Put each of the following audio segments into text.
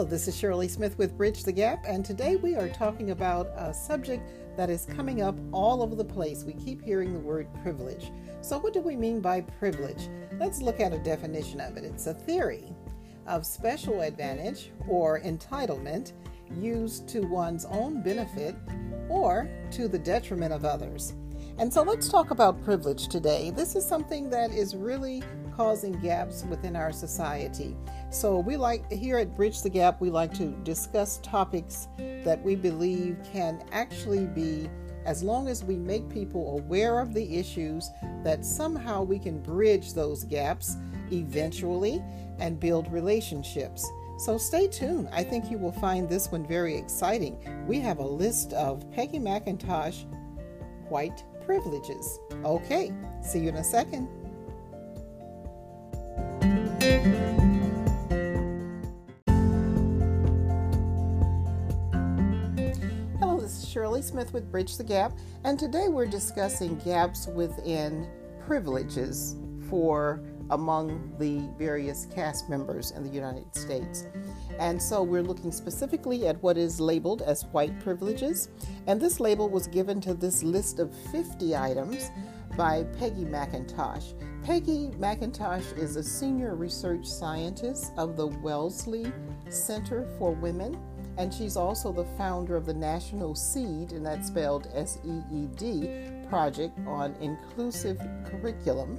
Hello, this is Shirley Smith with Bridge the Gap, and today we are talking about a subject that is coming up all over the place. We keep hearing the word privilege. So, what do we mean by privilege? Let's look at a definition of it. It's a theory of special advantage or entitlement used to one's own benefit or to the detriment of others. And so let's talk about privilege today. This is something that is really causing gaps within our society. So we like here at Bridge the Gap, we like to discuss topics that we believe can actually be as long as we make people aware of the issues that somehow we can bridge those gaps eventually and build relationships. So stay tuned. I think you will find this one very exciting. We have a list of Peggy McIntosh white privileges. Okay, see you in a second. Hello, this is Shirley Smith with Bridge the Gap, and today we're discussing gaps within privileges for among the various caste members in the United States. And so we're looking specifically at what is labeled as white privileges. And this label was given to this list of 50 items by Peggy McIntosh. Peggy McIntosh is a senior research scientist of the Wellesley Center for Women, and she's also the founder of the National SEED, and that's spelled S E E D, project on inclusive curriculum.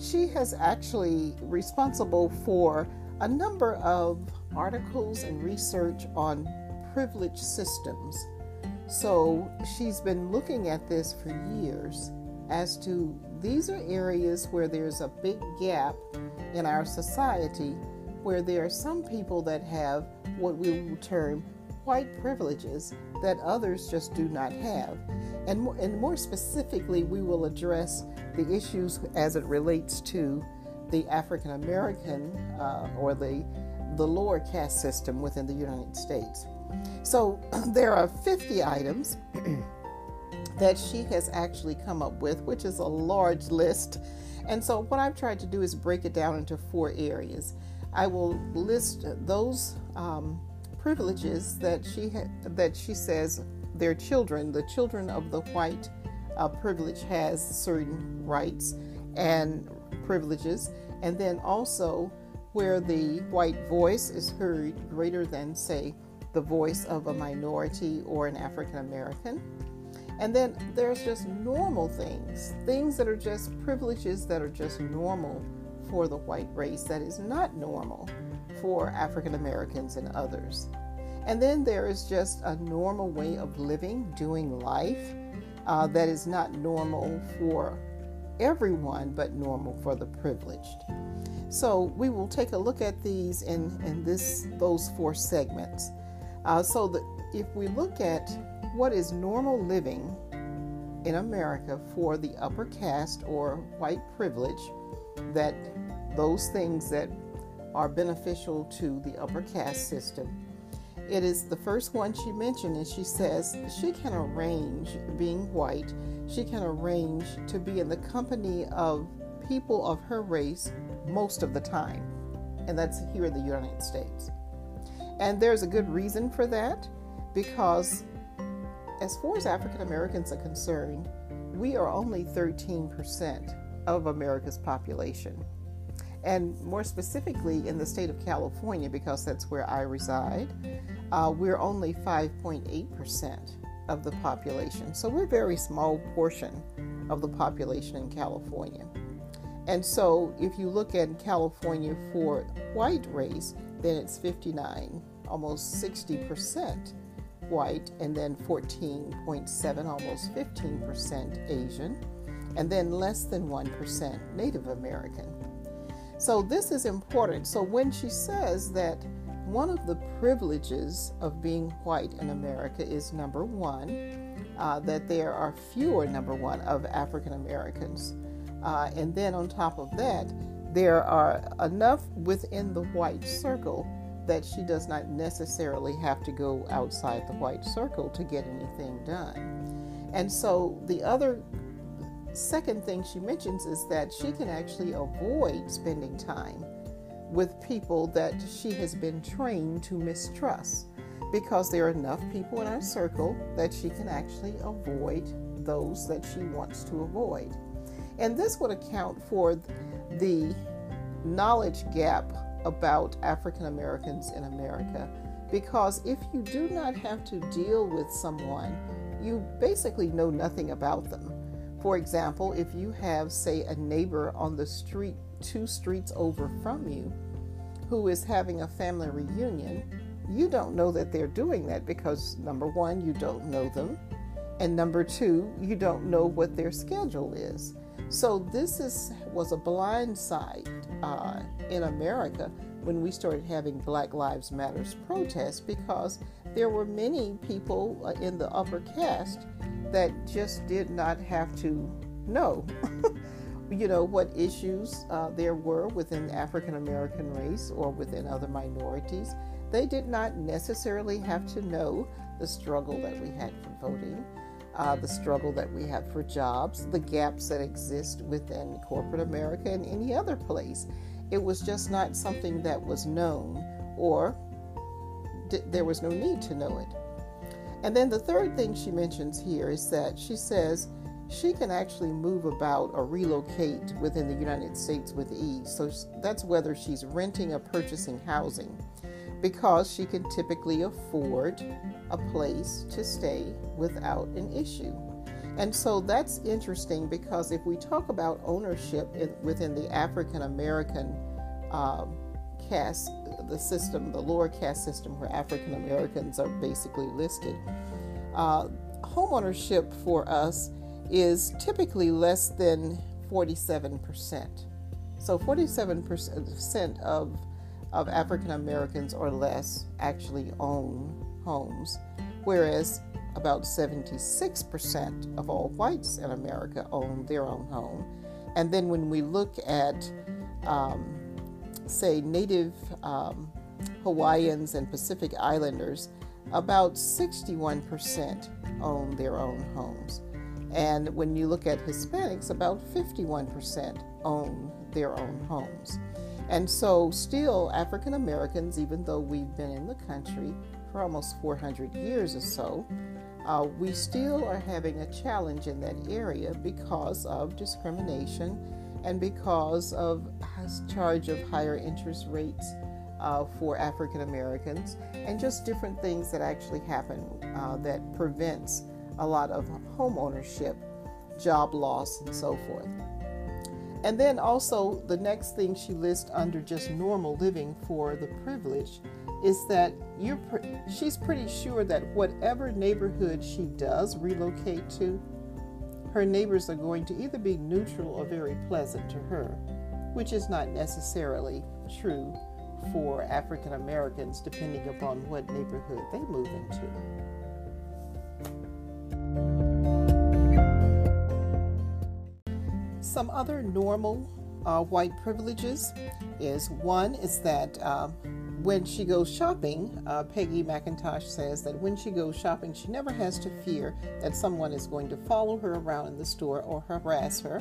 She has actually responsible for a number of articles and research on privilege systems. So she's been looking at this for years as to these are areas where there's a big gap in our society where there are some people that have what we will term white privileges that others just do not have. And more, and more specifically, we will address the issues as it relates to the African American uh, or the, the lower caste system within the United States. So there are 50 items that she has actually come up with, which is a large list. And so, what I've tried to do is break it down into four areas. I will list those um, privileges that she ha- that she says their children, the children of the white uh, privilege, has certain rights and privileges, and then also where the white voice is heard greater than, say, the voice of a minority or an African American. And then there's just normal things, things that are just privileges that are just normal for the white race that is not normal for African Americans and others. And then there is just a normal way of living, doing life uh, that is not normal for everyone, but normal for the privileged. So we will take a look at these in, in this those four segments. Uh, so that if we look at what is normal living in America for the upper caste or white privilege, that those things that are beneficial to the upper caste system. It is the first one she mentioned, and she says she can arrange, being white, she can arrange to be in the company of people of her race most of the time. And that's here in the United States. And there's a good reason for that because as far as African Americans are concerned, we are only 13% of America's population. And more specifically, in the state of California, because that's where I reside, uh, we're only 5.8% of the population. So we're a very small portion of the population in California. And so if you look at California for white race, then it's 59, almost 60% white, and then 14.7, almost 15% Asian, and then less than 1% Native American. So this is important. So when she says that one of the privileges of being white in America is number one, uh, that there are fewer, number one, of African Americans. Uh, and then on top of that, there are enough within the white circle that she does not necessarily have to go outside the white circle to get anything done. And so the other second thing she mentions is that she can actually avoid spending time with people that she has been trained to mistrust because there are enough people in our circle that she can actually avoid those that she wants to avoid. And this would account for the knowledge gap about African Americans in America because if you do not have to deal with someone, you basically know nothing about them. For example, if you have, say, a neighbor on the street two streets over from you who is having a family reunion, you don't know that they're doing that because number one, you don't know them, and number two, you don't know what their schedule is. So this is was a blind side uh, in America when we started having Black Lives Matters protests because there were many people uh, in the upper caste that just did not have to know. you know what issues uh, there were within the African American race or within other minorities. They did not necessarily have to know the struggle that we had for voting, uh, the struggle that we have for jobs, the gaps that exist within corporate America and any other place. It was just not something that was known, or d- there was no need to know it. And then the third thing she mentions here is that she says she can actually move about or relocate within the United States with ease. So that's whether she's renting or purchasing housing because she can typically afford a place to stay without an issue. And so that's interesting because if we talk about ownership in, within the African American um, caste, the system, the lower caste system where African Americans are basically listed, uh, homeownership for us is typically less than 47%. So 47% of, of African Americans or less actually own homes, whereas about 76% of all whites in America own their own home. And then when we look at, um, say, Native um, Hawaiians and Pacific Islanders, about 61% own their own homes. And when you look at Hispanics, about 51% own their own homes. And so, still, African Americans, even though we've been in the country for almost 400 years or so, uh, we still are having a challenge in that area because of discrimination and because of charge of higher interest rates uh, for African Americans and just different things that actually happen uh, that prevents a lot of home ownership, job loss, and so forth. And then also, the next thing she lists under just normal living for the privilege is that you're pre- she's pretty sure that whatever neighborhood she does relocate to, her neighbors are going to either be neutral or very pleasant to her, which is not necessarily true for African Americans depending upon what neighborhood they move into. Some other normal uh, white privileges is one is that uh, when she goes shopping, uh, Peggy McIntosh says that when she goes shopping, she never has to fear that someone is going to follow her around in the store or harass her.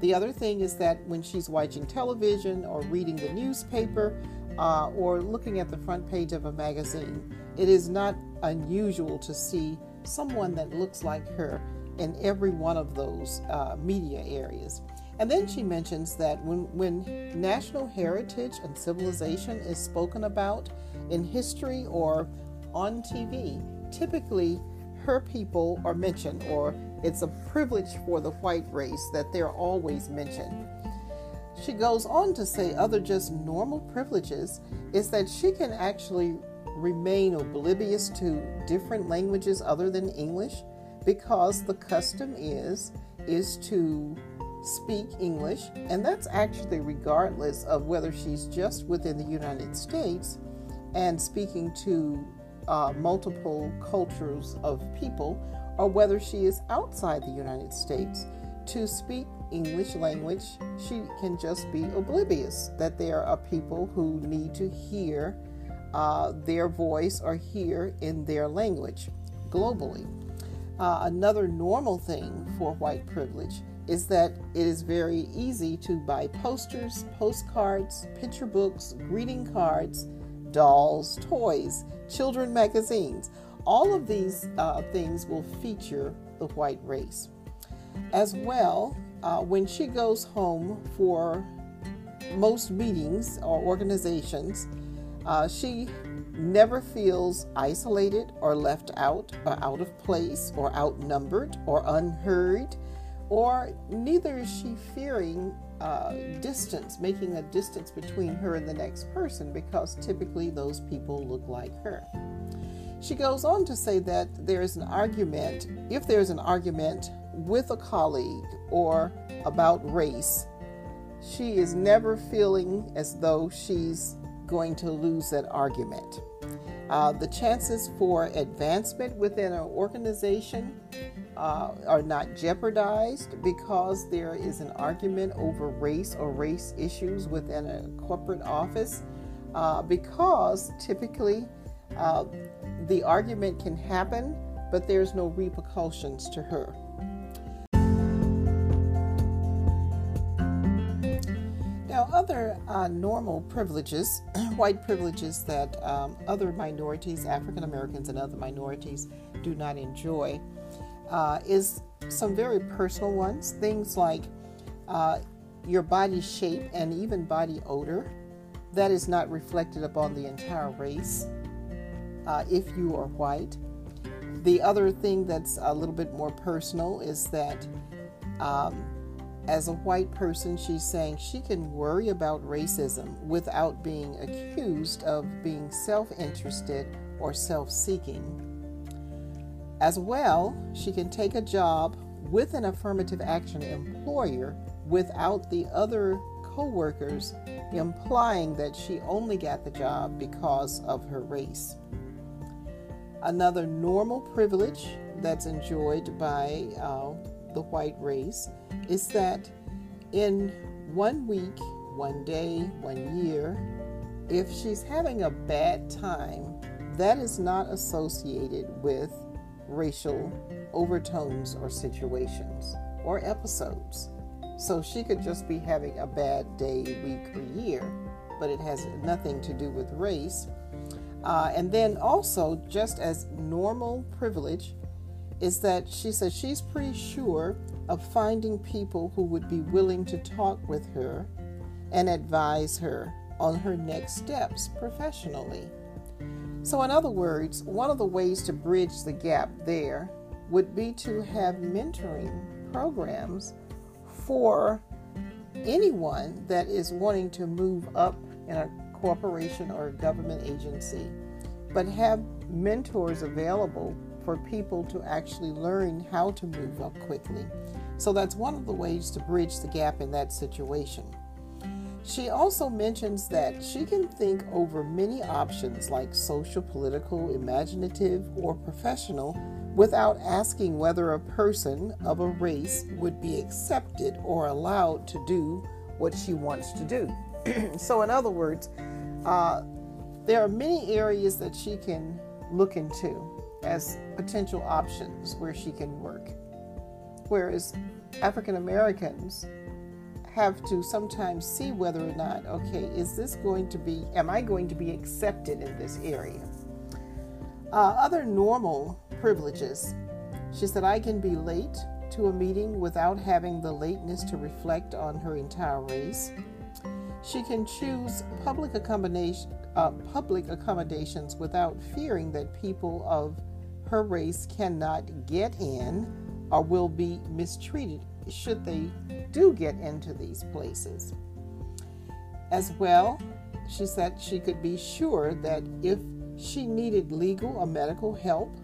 The other thing is that when she's watching television or reading the newspaper uh, or looking at the front page of a magazine, it is not unusual to see someone that looks like her in every one of those uh, media areas. And then she mentions that when, when national heritage and civilization is spoken about in history or on TV, typically her people are mentioned, or it's a privilege for the white race that they're always mentioned. She goes on to say other just normal privileges is that she can actually remain oblivious to different languages other than English because the custom is is to speak English and that's actually regardless of whether she's just within the United States and speaking to uh, multiple cultures of people or whether she is outside the United States to speak English language she can just be oblivious that there are people who need to hear uh, their voice or hear in their language globally. Uh, another normal thing for white privilege is that it is very easy to buy posters, postcards, picture books, greeting cards, dolls, toys, children magazines. All of these uh, things will feature the white race. As well, uh, when she goes home for most meetings or organizations, uh, she never feels isolated or left out or out of place or outnumbered or unheard, or neither is she fearing uh, distance, making a distance between her and the next person because typically those people look like her. She goes on to say that there is an argument, if there's an argument with a colleague or about race, she is never feeling as though she's going to lose that argument. Uh, the chances for advancement within an organization uh, are not jeopardized because there is an argument over race or race issues within a corporate office, uh, because typically uh, the argument can happen, but there's no repercussions to her. Uh, normal privileges, white privileges that um, other minorities, African Americans and other minorities, do not enjoy, uh, is some very personal ones. Things like uh, your body shape and even body odor. That is not reflected upon the entire race uh, if you are white. The other thing that's a little bit more personal is that um, as a white person, she's saying she can worry about racism without being accused of being self interested or self seeking. As well, she can take a job with an affirmative action employer without the other coworkers implying that she only got the job because of her race. Another normal privilege that's enjoyed by uh, the white race is that in one week, one day, one year, if she's having a bad time, that is not associated with racial overtones or situations or episodes. So she could just be having a bad day, week, or year, but it has nothing to do with race. Uh, and then also, just as normal privilege, is that she says she's pretty sure of finding people who would be willing to talk with her and advise her on her next steps professionally. So, in other words, one of the ways to bridge the gap there would be to have mentoring programs for anyone that is wanting to move up in a corporation or a government agency, but have mentors available for people to actually learn how to move up quickly. So that's one of the ways to bridge the gap in that situation. She also mentions that she can think over many options like social, political, imaginative, or professional without asking whether a person of a race would be accepted or allowed to do what she wants to do. so, in other words, uh, there are many areas that she can look into as potential options where she can work. Whereas African Americans have to sometimes see whether or not, okay, is this going to be, am I going to be accepted in this area? Uh, other normal privileges. She said, I can be late to a meeting without having the lateness to reflect on her entire race. She can choose public accommodation, uh, public accommodations without fearing that people of her race cannot get in or will be mistreated should they do get into these places. As well, she said she could be sure that if she needed legal or medical help,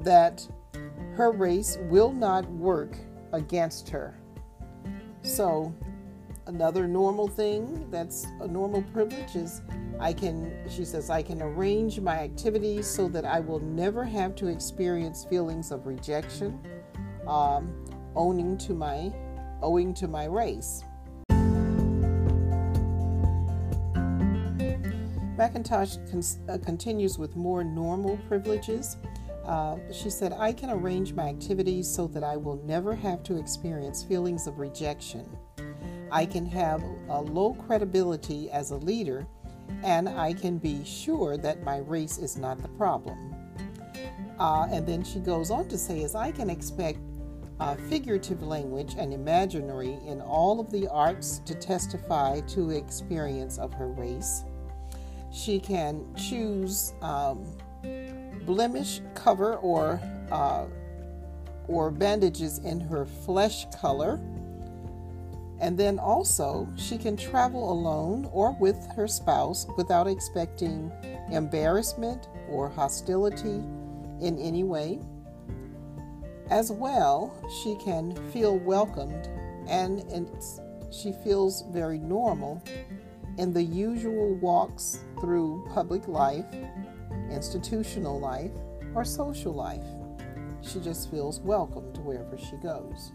that her race will not work against her. So, another normal thing that's a normal privilege is I can, she says, I can arrange my activities so that I will never have to experience feelings of rejection, um, owning to my, owing to my race. McIntosh con- uh, continues with more normal privileges. Uh, she said, I can arrange my activities so that I will never have to experience feelings of rejection. I can have a low credibility as a leader, and I can be sure that my race is not the problem. Uh, and then she goes on to say, as I can expect uh, figurative language and imaginary in all of the arts to testify to experience of her race. She can choose um, blemish cover or uh, or bandages in her flesh color. And then also, she can travel alone or with her spouse without expecting embarrassment or hostility in any way. As well, she can feel welcomed and she feels very normal in the usual walks through public life institutional life, or social life. She just feels welcomed wherever she goes.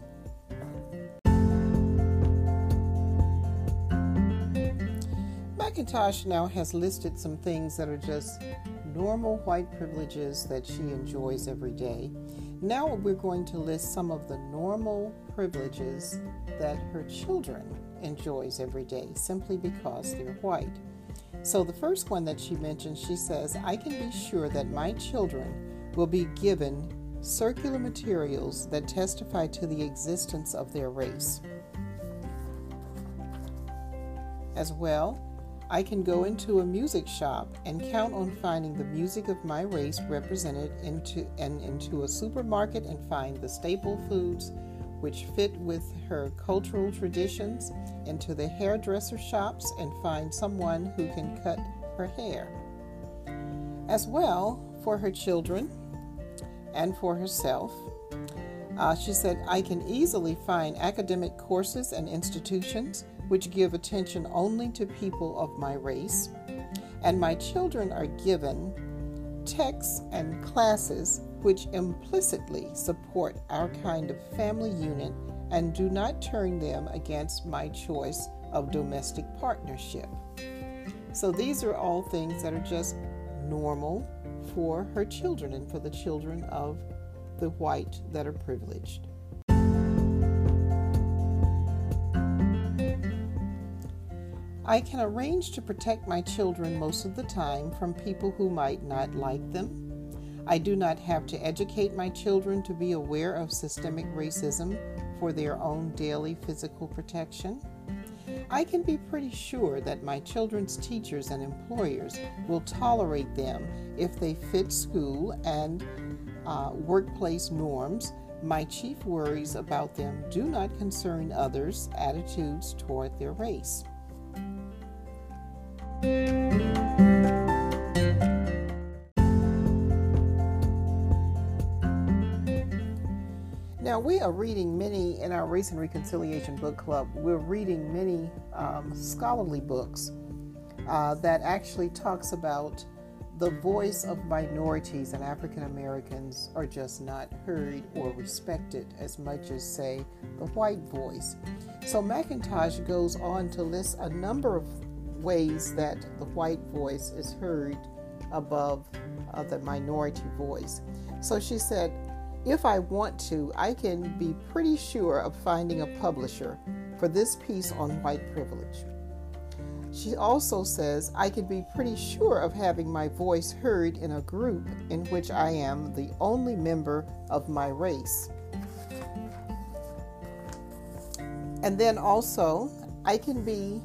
McIntosh now has listed some things that are just normal white privileges that she enjoys every day. Now we're going to list some of the normal privileges that her children enjoys every day simply because they're white. So, the first one that she mentions, she says, I can be sure that my children will be given circular materials that testify to the existence of their race. As well, I can go into a music shop and count on finding the music of my race represented into and into a supermarket and find the staple foods which fit with her cultural traditions into the hairdresser shops and find someone who can cut her hair. As well, for her children and for herself, uh, she said, I can easily find academic courses and institutions which give attention only to people of my race, and my children are given texts and classes which implicitly support our kind of family unit and do not turn them against my choice of domestic partnership. So these are all things that are just normal for her children and for the children of the white that are privileged. I can arrange to protect my children most of the time from people who might not like them I do not have to educate my children to be aware of systemic racism for their own daily physical protection. I can be pretty sure that my children's teachers and employers will tolerate them if they fit school and uh, workplace norms. My chief worries about them do not concern others' attitudes toward their race. Now, we are reading many in our Race and Reconciliation Book Club. We're reading many um, scholarly books uh, that actually talks about the voice of minorities and African Americans are just not heard or respected as much as, say, the white voice. So McIntosh goes on to list a number of ways that the white voice is heard above uh, the minority voice. So she said, if I want to, I can be pretty sure of finding a publisher for this piece on white privilege. She also says I can be pretty sure of having my voice heard in a group in which I am the only member of my race. And then also, I can be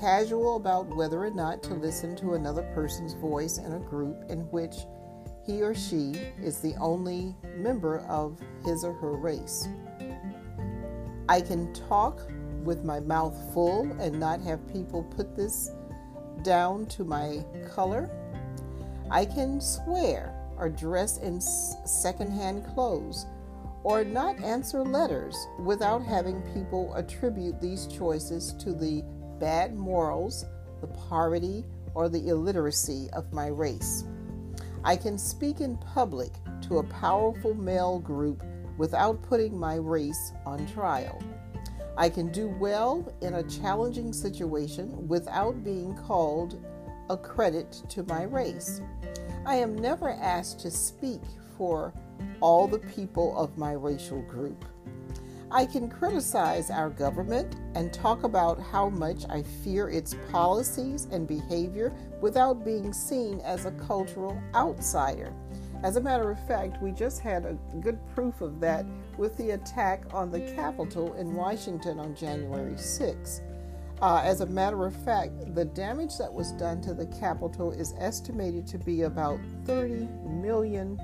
casual about whether or not to listen to another person's voice in a group in which he or she is the only member of his or her race. I can talk with my mouth full and not have people put this down to my color. I can swear or dress in secondhand clothes or not answer letters without having people attribute these choices to the bad morals, the poverty, or the illiteracy of my race. I can speak in public to a powerful male group without putting my race on trial. I can do well in a challenging situation without being called a credit to my race. I am never asked to speak for all the people of my racial group. I can criticize our government and talk about how much I fear its policies and behavior without being seen as a cultural outsider. As a matter of fact, we just had a good proof of that with the attack on the Capitol in Washington on January 6. Uh, as a matter of fact, the damage that was done to the Capitol is estimated to be about $30 million.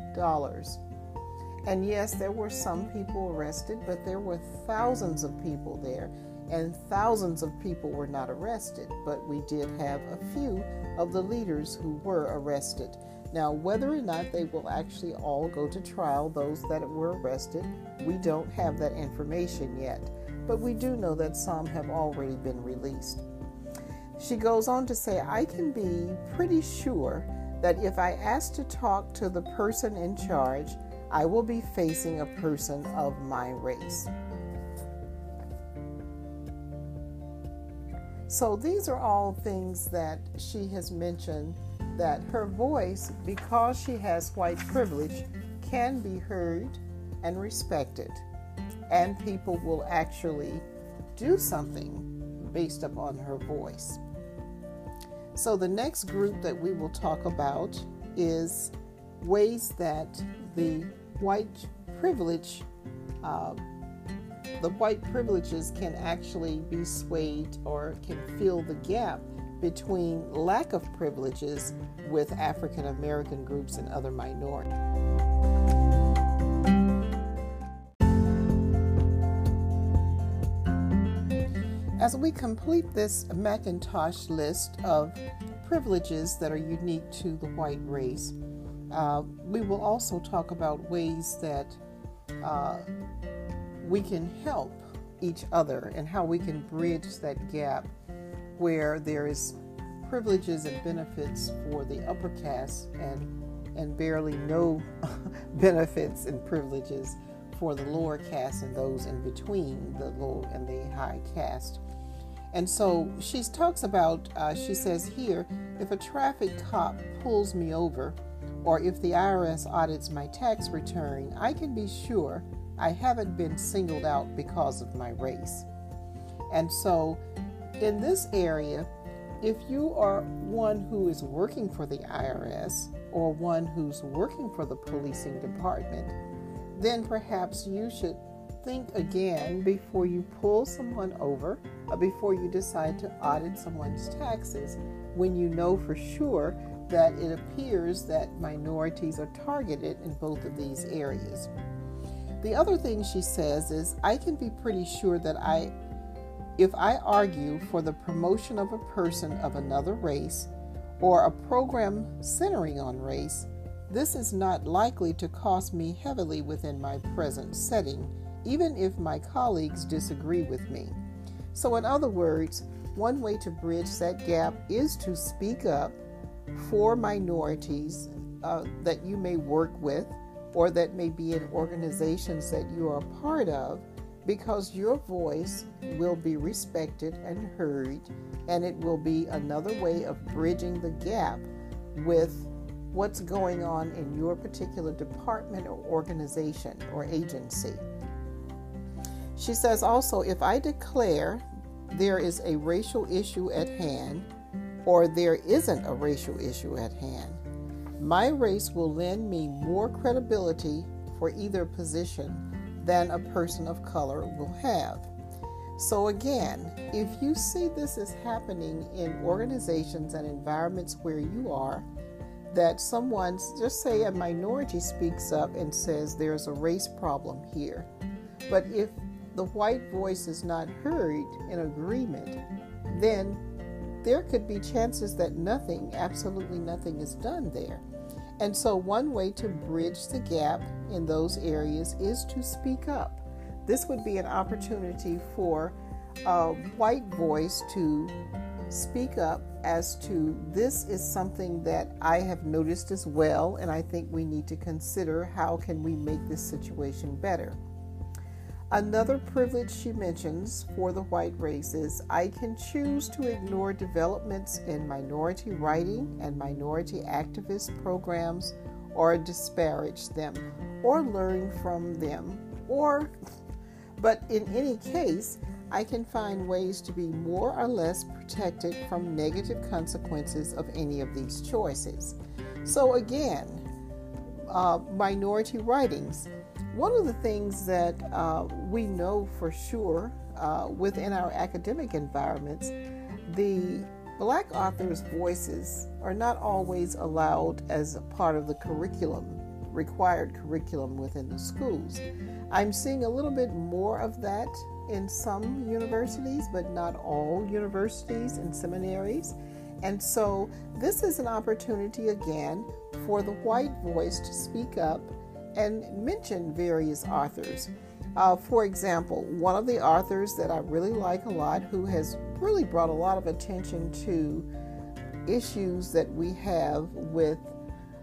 And yes, there were some people arrested, but there were thousands of people there, and thousands of people were not arrested. But we did have a few of the leaders who were arrested. Now, whether or not they will actually all go to trial, those that were arrested, we don't have that information yet. But we do know that some have already been released. She goes on to say, I can be pretty sure that if I ask to talk to the person in charge, I will be facing a person of my race. So these are all things that she has mentioned that her voice, because she has white privilege, can be heard and respected, and people will actually do something based upon her voice. So, the next group that we will talk about is ways that the white privilege, uh, the white privileges can actually be swayed or can fill the gap between lack of privileges with African American groups and other minorities. As we complete this McIntosh list of privileges that are unique to the white race, uh, we will also talk about ways that uh, we can help each other and how we can bridge that gap where there is privileges and benefits for the upper caste and and barely no benefits and privileges for the lower caste and those in between the low and the high caste. And so she talks about, uh, she says here, if a traffic cop pulls me over, or if the IRS audits my tax return, I can be sure I haven't been singled out because of my race. And so, in this area, if you are one who is working for the IRS or one who's working for the policing department, then perhaps you should think again before you pull someone over or before you decide to audit someone's taxes when you know for sure that it appears that minorities are targeted in both of these areas. The other thing she says is, I can be pretty sure that I, if I argue for the promotion of a person of another race or a program centering on race, this is not likely to cost me heavily within my present setting, even if my colleagues disagree with me. So, in other words, one way to bridge that gap is to speak up for minorities uh, that you may work with or that may be in organizations that you are a part of because your voice will be respected and heard, and it will be another way of bridging the gap with what's going on in your particular department or organization or agency. She says also if I declare there is a racial issue at hand, or there isn't a racial issue at hand. My race will lend me more credibility for either position than a person of color will have. So, again, if you see this is happening in organizations and environments where you are, that someone, just say a minority, speaks up and says there's a race problem here. But if the white voice is not heard in agreement, then there could be chances that nothing, absolutely nothing, is done there. And so, one way to bridge the gap in those areas is to speak up. This would be an opportunity for a white voice to speak up as to this is something that I have noticed as well, and I think we need to consider how can we make this situation better. Another privilege she mentions for the white race is I can choose to ignore developments in minority writing and minority activist programs or disparage them or learn from them or but in any case I can find ways to be more or less protected from negative consequences of any of these choices. So, again, uh, minority writings. One of the things that uh, we know for sure uh, within our academic environments, the black authors' voices are not always allowed as a part of the curriculum, required curriculum within the schools. I'm seeing a little bit more of that in some universities, but not all universities and seminaries. And so, this is an opportunity again for the white voice to speak up and mention various authors. Uh, for example, one of the authors that I really like a lot, who has really brought a lot of attention to issues that we have with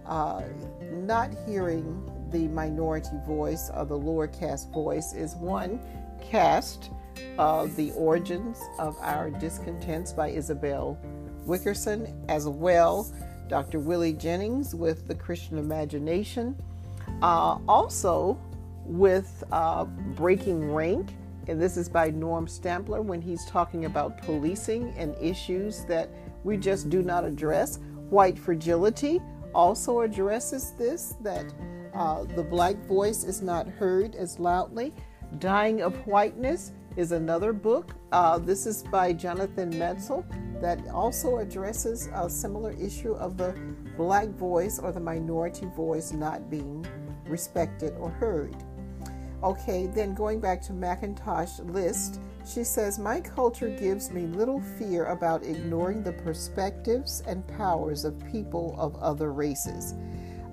uh, not hearing the minority voice or the lower caste voice, is one Caste of The Origins of Our Discontents by Isabel Wilkerson, as well Dr. Willie Jennings with The Christian Imagination. Uh, also with uh, Breaking Rank, and this is by Norm Stamper when he's talking about policing and issues that we just do not address. White Fragility also addresses this that uh, the black voice is not heard as loudly. Dying of Whiteness is another book. Uh, this is by Jonathan Metzl that also addresses a similar issue of the black voice or the minority voice not being respected or heard. Okay, then going back to McIntosh list, she says, My culture gives me little fear about ignoring the perspectives and powers of people of other races.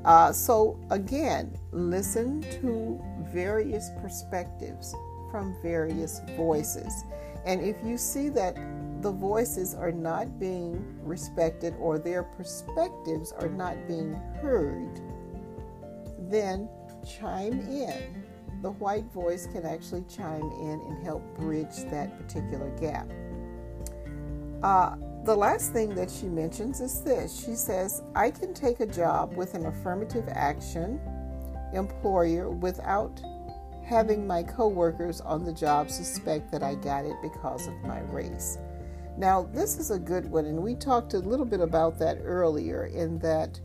Uh, so, again, listen to various perspectives from various voices. And if you see that the voices are not being respected or their perspectives are not being heard, then chime in. The white voice can actually chime in and help bridge that particular gap. Uh, the last thing that she mentions is this she says, I can take a job with an affirmative action employer without having my coworkers on the job suspect that I got it because of my race. Now, this is a good one, and we talked a little bit about that earlier in that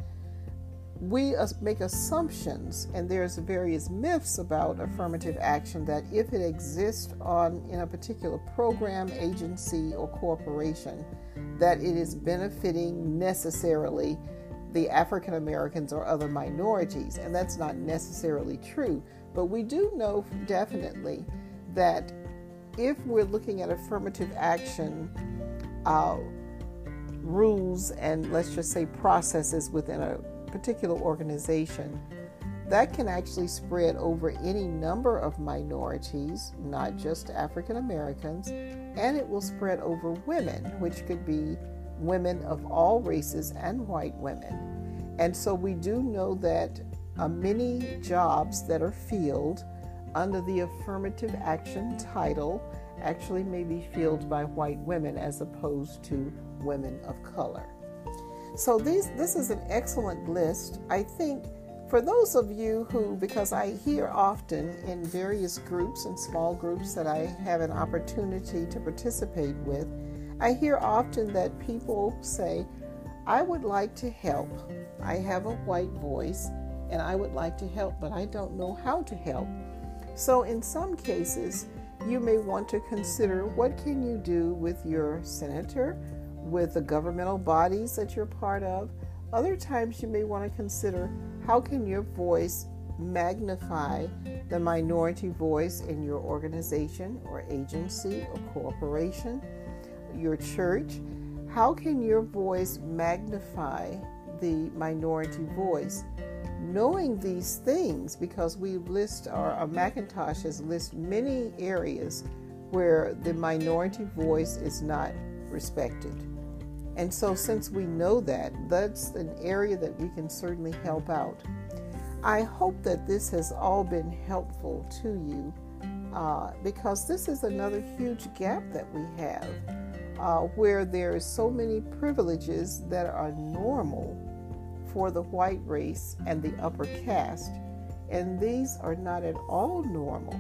we make assumptions and there's various myths about affirmative action that if it exists on in a particular program agency or corporation that it is benefiting necessarily the African Americans or other minorities and that's not necessarily true. But we do know definitely that if we're looking at affirmative action uh, rules and let's just say processes within a particular organization, that can actually spread over any number of minorities, not just African Americans, and it will spread over women, which could be women of all races and white women. And so we do know that uh, many jobs that are filled under the affirmative action title actually may be filled by white women as opposed to women of color. So these this is an excellent list. I think for those of you who because I hear often in various groups and small groups that I have an opportunity to participate with, I hear often that people say, I would like to help. I have a white voice and I would like to help, but I don't know how to help. So in some cases, you may want to consider what can you do with your senator with the governmental bodies that you're part of. Other times you may want to consider how can your voice magnify the minority voice in your organization or agency or corporation, your church. How can your voice magnify the minority voice? Knowing these things, because we list, our, our McIntosh has listed many areas where the minority voice is not respected. And so, since we know that, that's an area that we can certainly help out. I hope that this has all been helpful to you uh, because this is another huge gap that we have uh, where there are so many privileges that are normal for the white race and the upper caste, and these are not at all normal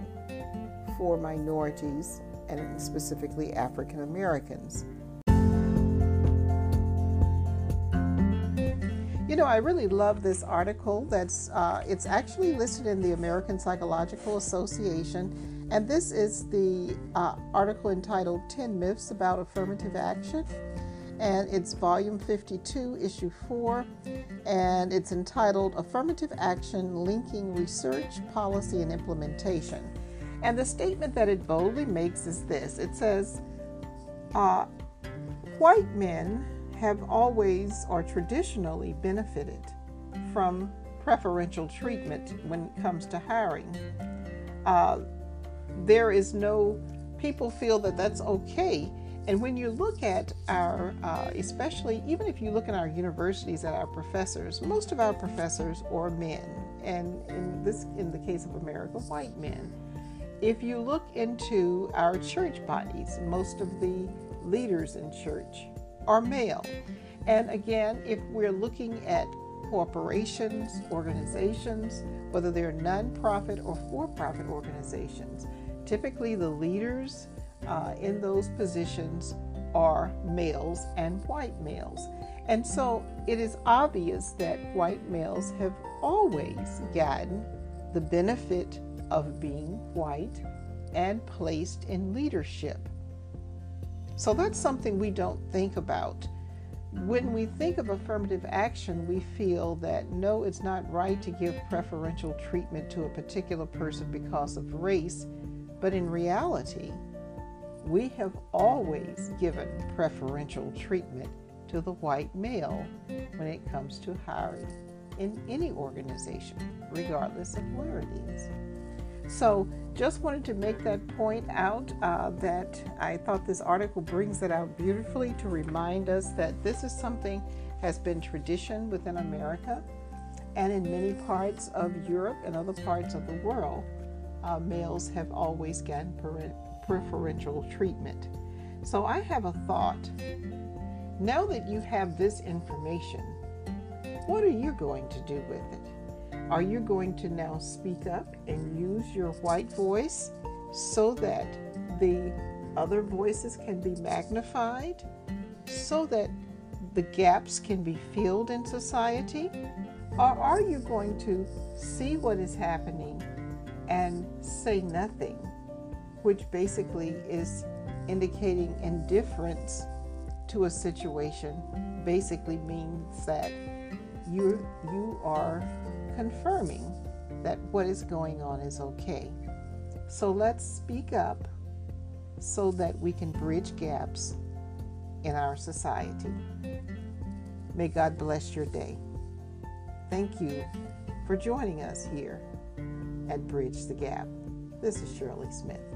for minorities and specifically African Americans. You know, I really love this article. That's uh, it's actually listed in the American Psychological Association, and this is the uh, article entitled 10 Myths About Affirmative Action. And it's volume 52, issue 4, and it's entitled Affirmative Action Linking Research, Policy, and Implementation. And the statement that it boldly makes is this it says, uh, White men have always or traditionally benefited from preferential treatment when it comes to hiring. Uh, there is no, people feel that that's okay. And when you look at our, uh, especially even if you look at our universities at our professors, most of our professors are men, and in this, in the case of America, white men. If you look into our church bodies, most of the leaders in church are male. And again, if we're looking at corporations, organizations, whether they're nonprofit or for profit organizations, typically the leaders uh, in those positions are males and white males. And so it is obvious that white males have always gotten the benefit of being white and placed in leadership. So that's something we don't think about. When we think of affirmative action, we feel that no, it's not right to give preferential treatment to a particular person because of race, but in reality, we have always given preferential treatment to the white male when it comes to hiring in any organization, regardless of where it is. So, just wanted to make that point out uh, that I thought this article brings it out beautifully to remind us that this is something has been tradition within America and in many parts of Europe and other parts of the world. Uh, males have always gotten preferential treatment. So, I have a thought. Now that you have this information, what are you going to do with it? Are you going to now speak up and use your white voice so that the other voices can be magnified, so that the gaps can be filled in society? Or are you going to see what is happening and say nothing, which basically is indicating indifference to a situation, basically means that you you are confirming that what is going on is okay. So let's speak up so that we can bridge gaps in our society. May God bless your day. Thank you for joining us here at Bridge the Gap. This is Shirley Smith.